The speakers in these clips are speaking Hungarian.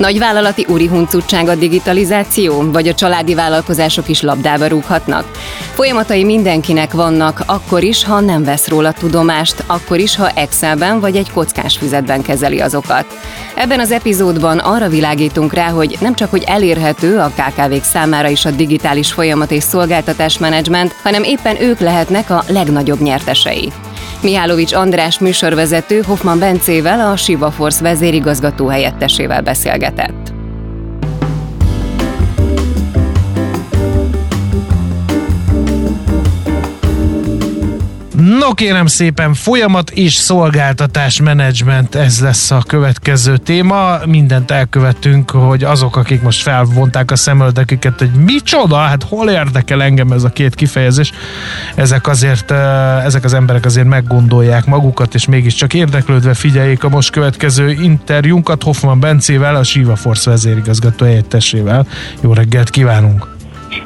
Nagyvállalati úri huncutság a digitalizáció, vagy a családi vállalkozások is labdába rúghatnak? Folyamatai mindenkinek vannak, akkor is, ha nem vesz róla tudomást, akkor is, ha Excelben vagy egy kockás füzetben kezeli azokat. Ebben az epizódban arra világítunk rá, hogy nem csak hogy elérhető a KKV-k számára is a digitális folyamat és szolgáltatás menedzsment, hanem éppen ők lehetnek a legnagyobb nyertesei. Mihálovics András műsorvezető Hoffman Bencével, a Siva Force vezérigazgató helyettesével beszélgetett. No kérem szépen, folyamat és szolgáltatás menedzsment, ez lesz a következő téma. Mindent elkövetünk, hogy azok, akik most felvonták a szemöldeküket, hogy micsoda, hát hol érdekel engem ez a két kifejezés, ezek azért, ezek az emberek azért meggondolják magukat, és mégiscsak érdeklődve figyeljék a most következő interjúnkat Hoffman Bencével, a Siva Force vezérigazgató helyettesével. Jó reggelt kívánunk!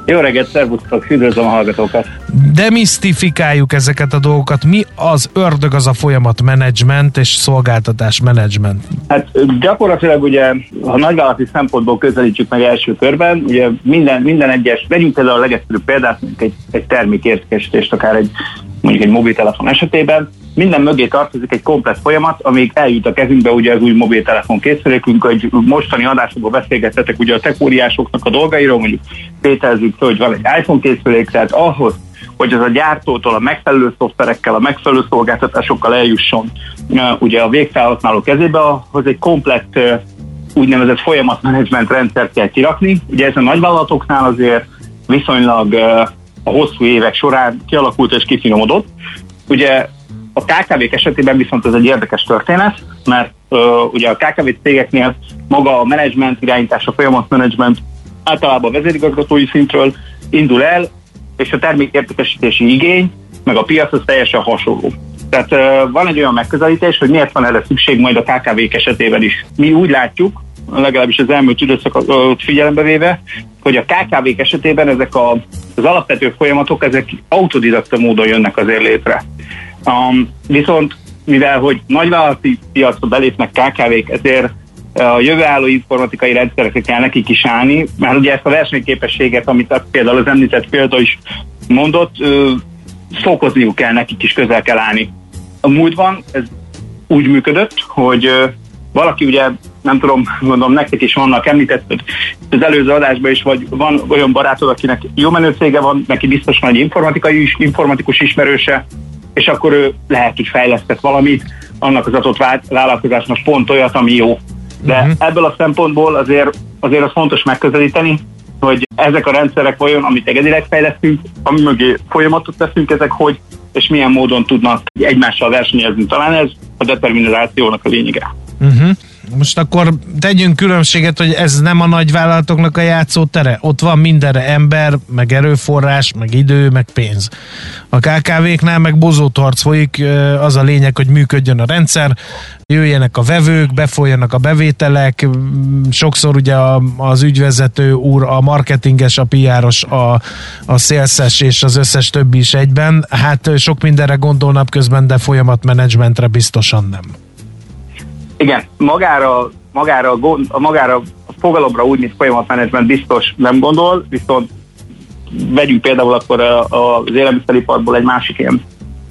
Jó reggelt, szervusztok, üdvözlöm a hallgatókat! Demisztifikáljuk ezeket a dolgokat. Mi az ördög az a folyamat menedzsment és szolgáltatás menedzsment? Hát gyakorlatilag ugye, ha nagyvállalati szempontból közelítjük meg első körben, ugye minden, minden egyes, vegyünk például a legegyszerűbb példát, egy, egy termékértékesítést, akár egy mondjuk egy mobiltelefon esetében, minden mögé tartozik egy komplet folyamat, amíg eljut a kezünkbe ugye az új mobiltelefon készülékünk, hogy mostani adásokban beszélgettetek ugye a tekóriásoknak a dolgairól, mondjuk tételezzük hogy van egy iPhone készülék, tehát ahhoz, hogy az a gyártótól a megfelelő szoftverekkel, a megfelelő szolgáltatásokkal eljusson ugye a végfelhasználó kezébe, ahhoz egy komplett úgynevezett folyamatmenedzsment rendszert kell kirakni. Ugye ez a nagyvállalatoknál azért viszonylag a hosszú évek során kialakult és kifinomodott. Ugye a KKV-k esetében viszont ez egy érdekes történet, mert uh, ugye a KKV cégeknél maga a menedzsment irányítás, a folyamat menedzsment általában a vezérigazgatói szintről indul el, és a termékértékesítési igény, meg a piac az teljesen hasonló. Tehát uh, van egy olyan megközelítés, hogy miért van erre szükség majd a KKV-k esetében is. Mi úgy látjuk, legalábbis az elmúlt időszakot figyelembe véve, hogy a KKV-k esetében ezek a, az alapvető folyamatok, ezek autodidakta módon jönnek azért létre. Um, viszont mivel, hogy nagyvállalati piacra belépnek KKV-k, ezért a jövőálló informatikai rendszerekre kell nekik is állni, mert ugye ezt a versenyképességet, amit például az említett példa is mondott, fokozniuk kell, nekik is közel kell állni. A múltban ez úgy működött, hogy valaki ugye, nem tudom, mondom, nektek is vannak, említett az előző adásban is, vagy van olyan barátod, akinek jó menő van, neki biztos van egy informatikai is, informatikus ismerőse, és akkor ő lehet, hogy fejlesztett valamit, annak az adott vállalkozásnak pont olyat, ami jó. De uh-huh. ebből a szempontból azért, azért az fontos megközelíteni, hogy ezek a rendszerek vajon, amit egyedileg fejlesztünk, ami mögé folyamatot teszünk, ezek hogy és milyen módon tudnak egymással versenyezni. Talán ez a determinizációnak a lényege. Uh-huh. Most akkor tegyünk különbséget, hogy ez nem a nagyvállalatoknak a játszótere. Ott van mindenre ember, meg erőforrás, meg idő, meg pénz. A KKV-knál meg bozótarc folyik, az a lényeg, hogy működjön a rendszer, jöjjenek a vevők, befolyanak a bevételek, sokszor ugye az ügyvezető úr, a marketinges, a piáros, a, a szélszes és az összes többi is egyben. Hát sok mindenre gondolnak közben, de folyamatmenedzsmentre biztosan nem. Igen, magára, magára, magára a fogalomra úgy, mint folyamatmenedzsment biztos nem gondol, viszont vegyünk például akkor az élelmiszeriparból egy másik ilyen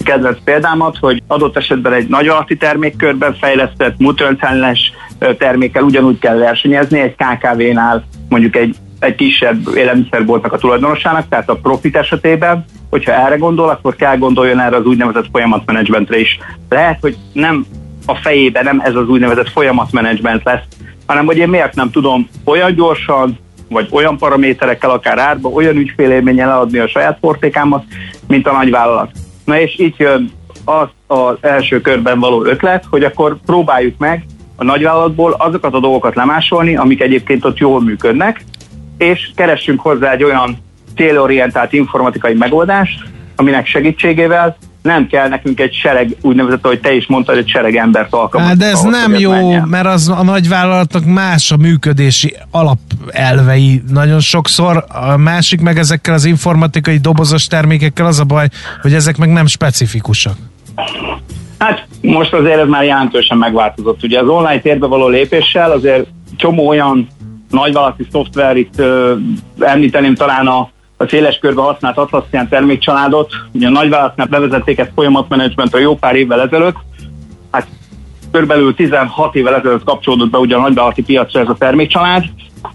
kedvenc példámat, hogy adott esetben egy nagy alatti termékkörben fejlesztett multinacionális termékkel ugyanúgy kell versenyezni egy KKV-nál mondjuk egy egy kisebb élelmiszerboltnak a tulajdonosának, tehát a profit esetében, hogyha erre gondol, akkor kell gondoljon erre az úgynevezett folyamatmenedzsmentre is. Lehet, hogy nem a fejében nem ez az úgynevezett folyamatmenedzsment lesz, hanem hogy én miért nem tudom olyan gyorsan, vagy olyan paraméterekkel, akár árba, olyan ügyfélélménnyel eladni a saját portékámat, mint a nagyvállalat. Na és itt jön az az első körben való ötlet, hogy akkor próbáljuk meg a nagyvállalatból azokat a dolgokat lemásolni, amik egyébként ott jól működnek, és keressünk hozzá egy olyan célorientált informatikai megoldást, aminek segítségével nem kell nekünk egy sereg, úgynevezett, hogy te is mondtad, egy sereg embert alkalmazni. De ez ahhoz, nem jó, menjen. mert az a nagyvállalatnak más a működési alapelvei nagyon sokszor, a másik meg ezekkel az informatikai dobozos termékekkel az a baj, hogy ezek meg nem specifikusak. Hát most azért ez már jelentősen megváltozott. Ugye az online térbe való lépéssel azért csomó olyan nagyvállalati szoftver, itt ö, említeném talán a, a széles körbe használt Atlassian termékcsaládot. Ugye a nagyvállalatnál bevezették ezt folyamatmenedzsmentre jó pár évvel ezelőtt. Hát körülbelül 16 évvel ezelőtt kapcsolódott be ugye a nagyvállalati piacra ez a termékcsalád,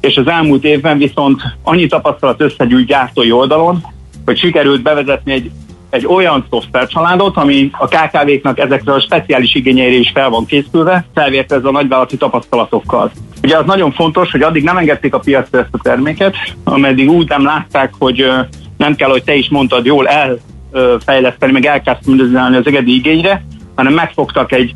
és az elmúlt évben viszont annyi tapasztalat összegyűjt gyártói oldalon, hogy sikerült bevezetni egy egy olyan szoftvercsaládot, ami a KKV-knak ezekre a speciális igényeire is fel van készülve, felvérte ez a nagyvállalati tapasztalatokkal. Ugye az nagyon fontos, hogy addig nem engedték a piacra ezt a terméket, ameddig úgy nem látták, hogy nem kell, hogy te is mondtad, jól elfejleszteni, meg elkezdeni az egedi igényre, hanem megfogtak egy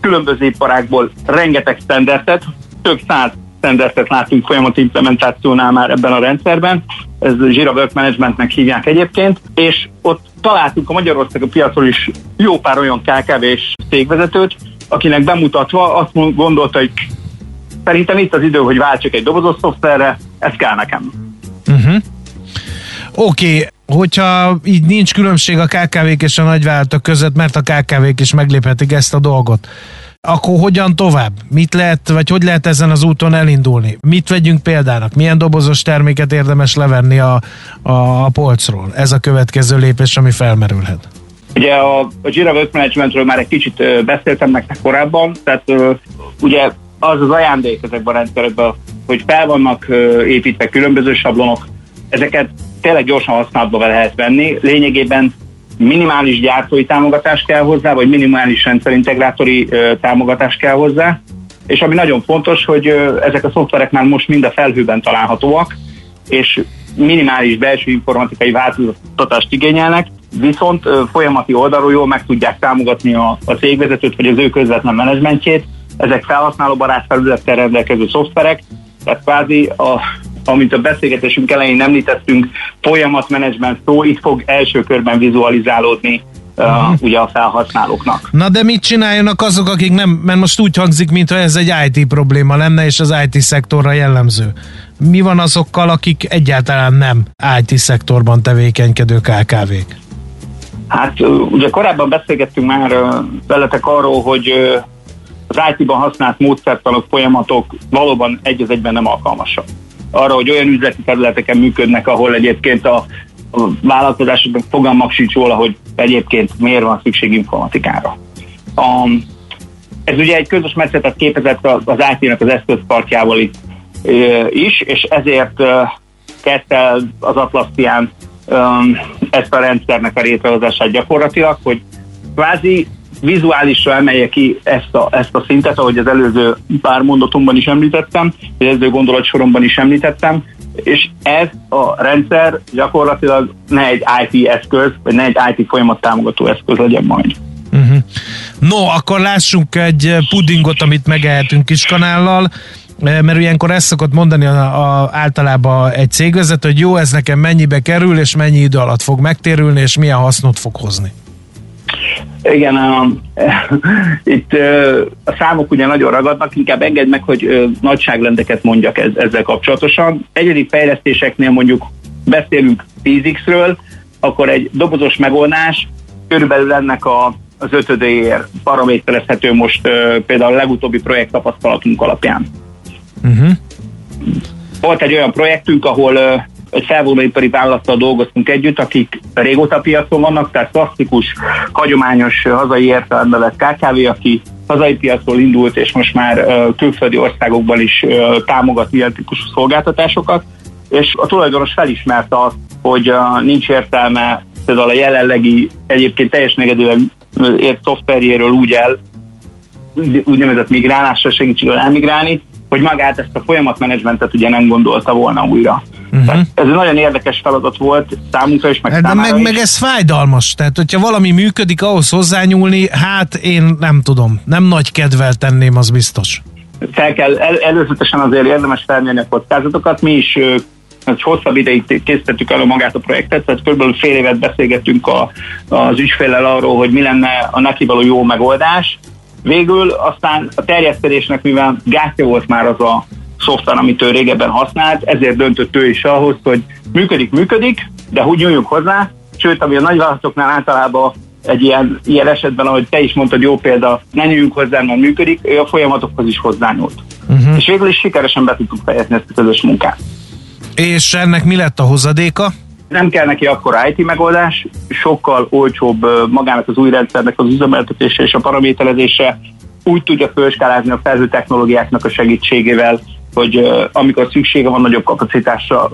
különböző iparákból rengeteg standardet, több száz standardet látunk folyamat implementációnál már ebben a rendszerben, ez Jira Work Managementnek hívják egyébként, és ott találtunk a Magyarország piacról is jó pár olyan KKV-s cégvezetőt, akinek bemutatva azt gondolta, hogy szerintem itt az idő, hogy váltsak egy dobozos szoftverre, ez kell nekem. Uh-huh. Oké, okay. hogyha így nincs különbség a KKV-k és a nagyvállalatok között, mert a KKV-k is megléphetik ezt a dolgot, akkor hogyan tovább? Mit lehet, vagy hogy lehet ezen az úton elindulni? Mit vegyünk példának? Milyen dobozos terméket érdemes levenni a, a, a polcról? Ez a következő lépés, ami felmerülhet. Ugye a, a Jira Work Managementről már egy kicsit beszéltem nektek korábban, tehát ugye az az ajándék ezekben a rendszerekben, hogy fel vannak építve különböző sablonok, ezeket tényleg gyorsan használatba lehet venni. Lényegében minimális gyártói támogatás kell hozzá, vagy minimális rendszerintegrátori támogatás kell hozzá, és ami nagyon fontos, hogy ezek a szoftverek már most mind a felhőben találhatóak, és minimális belső informatikai változtatást igényelnek, viszont folyamati oldalról jól meg tudják támogatni a, a cégvezetőt, vagy az ő közvetlen menedzsmentjét. Ezek felhasználóbarát felülettel rendelkező szoftverek, tehát kvázi a, amit a beszélgetésünk elején említettünk, folyamatmenedzsment szó, itt fog első körben vizualizálódni uh, ugye a felhasználóknak. Na de mit csináljanak azok, akik nem, mert most úgy hangzik, mintha ez egy IT probléma lenne, és az IT szektorra jellemző. Mi van azokkal, akik egyáltalán nem IT szektorban tevékenykedő KKV-k? Hát ugye korábban beszélgettünk már veletek arról, hogy az IT-ban használt módszertanok, folyamatok valóban egy az egyben nem alkalmasak arra, hogy olyan üzleti területeken működnek, ahol egyébként a, a vállalkozásoknak fogalmak sincs róla, hogy egyébként miért van szükség informatikára. A, ez ugye egy közös metszetet képezett az IT-nak az eszközparkjával is, és ezért kezdte az Atlassian ezt a rendszernek a létrehozását gyakorlatilag, hogy kvázi vizuálisra emelje ki ezt a, ezt a szintet, ahogy az előző pár mondatomban is említettem, az előző gondolatsoromban is említettem, és ez a rendszer gyakorlatilag ne egy IT eszköz, vagy ne egy IT folyamat támogató eszköz legyen majd. Uh-huh. No, akkor lássunk egy pudingot, amit megehetünk kanállal, mert ilyenkor ezt szokott mondani a, a, általában egy cégvezető, hogy jó, ez nekem mennyibe kerül, és mennyi idő alatt fog megtérülni, és milyen hasznot fog hozni. Igen, a, itt a számok ugye nagyon ragadnak, inkább engedd meg, hogy nagyságrendeket mondjak ez, ezzel kapcsolatosan. Egyedi fejlesztéseknél mondjuk beszélünk 10x-ről, akkor egy dobozos megoldás körülbelül ennek a, az ötödéért paraméterezhető most például a legutóbbi projekt tapasztalatunk alapján. Uh-huh. Volt egy olyan projektünk, ahol egy felvonóipari vállalattal dolgoztunk együtt, akik régóta piacon vannak, tehát klasszikus, hagyományos hazai értelemben vett KKV, aki hazai piacról indult, és most már külföldi országokban is támogat ilyen típusú szolgáltatásokat, és a tulajdonos felismerte azt, hogy nincs értelme például a jelenlegi egyébként teljesen engedően ért szoftverjéről úgy el, úgynevezett migrálásra segítségül elmigrálni, hogy magát ezt a folyamatmenedzsmentet ugye nem gondolta volna újra. Uh-huh. ez egy nagyon érdekes feladat volt számunkra is, meg De meg, is. meg ez fájdalmas, tehát hogyha valami működik, ahhoz hozzányúlni, hát én nem tudom, nem nagy kedvel tenném, az biztos. Fel kell, el, előzetesen azért érdemes felmérni a kockázatokat, mi is egy hosszabb ideig készítettük elő magát a projektet, tehát kb. fél évet beszélgettünk a, az ügyféllel arról, hogy mi lenne a neki való jó megoldás. Végül aztán a terjesztésnek, mivel gátja volt már az a szoftver, amit ő régebben használt, ezért döntött ő is ahhoz, hogy működik, működik, de hogy nyúljunk hozzá, sőt, ami a nagyvállalatoknál általában egy ilyen, ilyen esetben, ahogy te is mondtad, jó példa, ne nyúljunk hozzá, mert működik, ő a folyamatokhoz is hozzányúlt. Uh-huh. És végül is sikeresen be tudtuk fejezni ezt a közös munkát. És ennek mi lett a hozadéka? Nem kell neki akkor IT megoldás, sokkal olcsóbb magának az új rendszernek az üzemeltetése és a paraméterezése, úgy tudja felskálázni a felhő technológiáknak a segítségével, hogy amikor szüksége van nagyobb kapacitásra,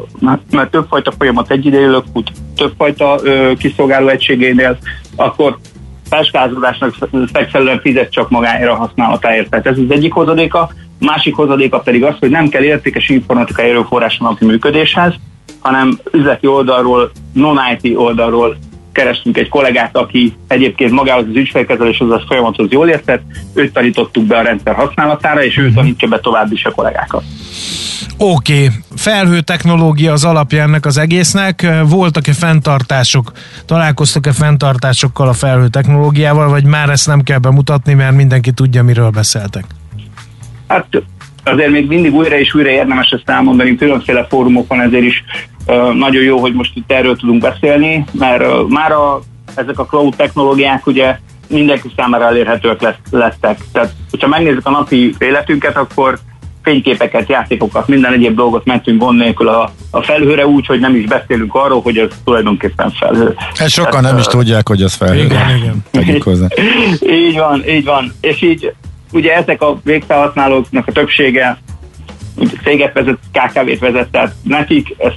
mert többfajta folyamat egyidejűleg fut, többfajta kiszolgáló egységénél, akkor felskálázódásnak megfelelően fizet csak magáért a használatáért. Tehát ez az egyik hozadéka. Másik hozadéka pedig az, hogy nem kell értékes informatikai erőforrás napi működéshez, hanem üzleti oldalról, non-IT oldalról kerestünk egy kollégát, aki egyébként magához az ügyfélkezeléshez, az folyamathoz jól értett, őt tanítottuk be a rendszer használatára, és ő mhm. tanítja be tovább is a kollégákat. Oké, okay. felhő technológia az alapja ennek az egésznek. Voltak-e fenntartások, találkoztak-e fenntartásokkal a felhő technológiával, vagy már ezt nem kell bemutatni, mert mindenki tudja, miről beszéltek? Hát azért még mindig újra és újra érdemes ezt elmondani, különféle fórumokon, ezért is nagyon jó, hogy most itt erről tudunk beszélni, mert már a, ezek a cloud technológiák ugye mindenki számára elérhetőek lett, lettek. Tehát, hogyha megnézzük a napi életünket, akkor fényképeket, játékokat, minden egyéb dolgot mentünk gond nélkül a, a felhőre úgy, hogy nem is beszélünk arról, hogy ez tulajdonképpen felhő. Ezt sokan Tehát, nem is tudják, hogy ez felhő. Igen, igen. hozzá. így van, így van. És így ugye ezek a végfelhasználóknak a többsége céget vezet, KKV-t vezet, tehát nekik ez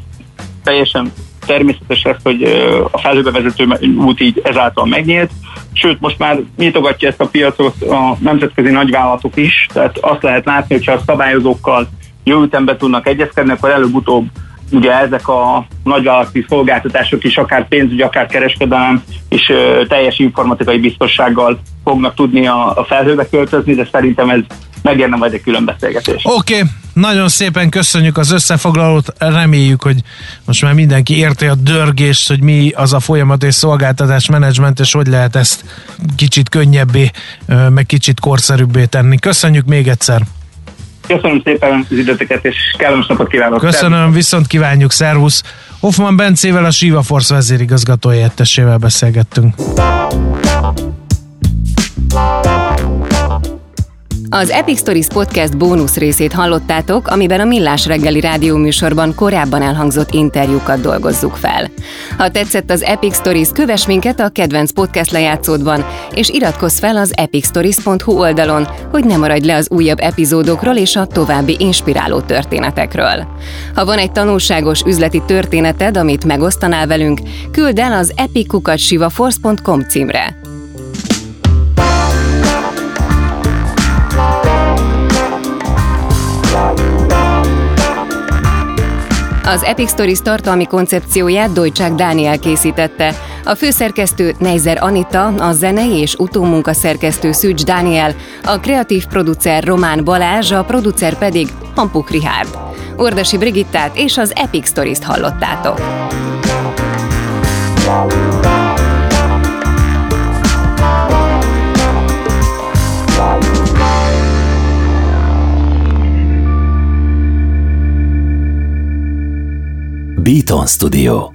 teljesen természetes lesz, hogy a felhőbe vezető út így ezáltal megnyílt, sőt most már nyitogatja ezt a piacot a nemzetközi nagyvállalatok is, tehát azt lehet látni, hogyha a szabályozókkal jó ütembe tudnak egyezkedni, akkor előbb-utóbb ugye ezek a nagyvállalati szolgáltatások is akár pénzügy, akár kereskedelem és ö, teljes informatikai biztossággal fognak tudni a, a felhőbe költözni, de szerintem ez megérne majd egy külön beszélgetés. Oké, okay. Nagyon szépen köszönjük az összefoglalót, reméljük, hogy most már mindenki érti a dörgést, hogy mi az a folyamat és szolgáltatás menedzsment, és hogy lehet ezt kicsit könnyebbé, meg kicsit korszerűbbé tenni. Köszönjük még egyszer! Köszönöm szépen az időteket, és kellemes napot kívánok. Köszönöm, szervusz. viszont kívánjuk, szervusz. Hoffman Bencével, a Siva Force vezérigazgatója beszélgettünk. Az Epic Stories Podcast bónusz részét hallottátok, amiben a Millás reggeli rádióműsorban korábban elhangzott interjúkat dolgozzuk fel. Ha tetszett az Epic Stories, kövess minket a kedvenc podcast lejátszódban, és iratkozz fel az epicstories.hu oldalon, hogy ne maradj le az újabb epizódokról és a további inspiráló történetekről. Ha van egy tanulságos üzleti történeted, amit megosztanál velünk, küld el az epicukatsivaforce.com címre. Az Epic Stories tartalmi koncepcióját Dojcsák Dániel készítette. A főszerkesztő Neizer Anita, a zenei és utómunka szerkesztő Szűcs Dániel, a kreatív producer Román Balázs, a producer pedig Hampuk Rihárd. Ordasi Brigittát és az Epic Stories-t hallottátok. Beaton Studio